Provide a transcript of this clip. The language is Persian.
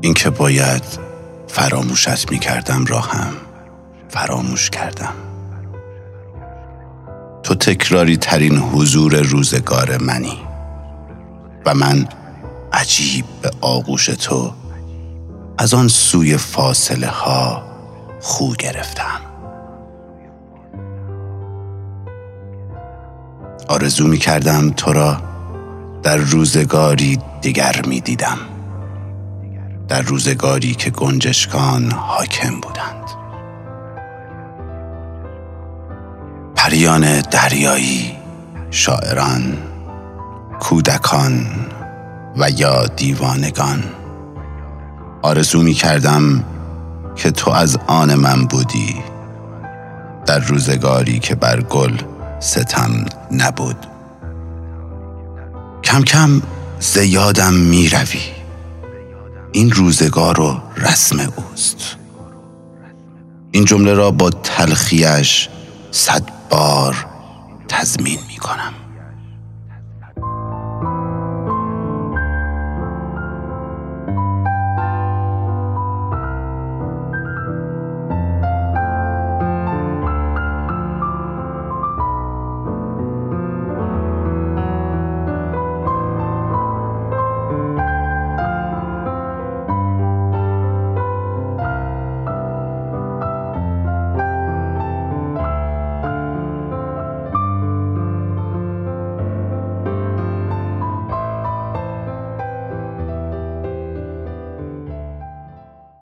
اینکه باید فراموشت می کردم را هم فراموش کردم. تو تکراری ترین حضور روزگار منی و من عجیب به آغوش تو از آن سوی فاصله ها خو گرفتم. آرزو می کردم تو را در روزگاری دیگر می دیدم در روزگاری که گنجشکان حاکم بودند. پریان دریایی شاعران کودکان و یا دیوانگان آرزو می کردم که تو از آن من بودی در روزگاری که بر گل ستم نبود. کم کم زیادم می روی. این روزگار و رسم اوست. این جمله را با تلخیش صد بار تضمین می کنم.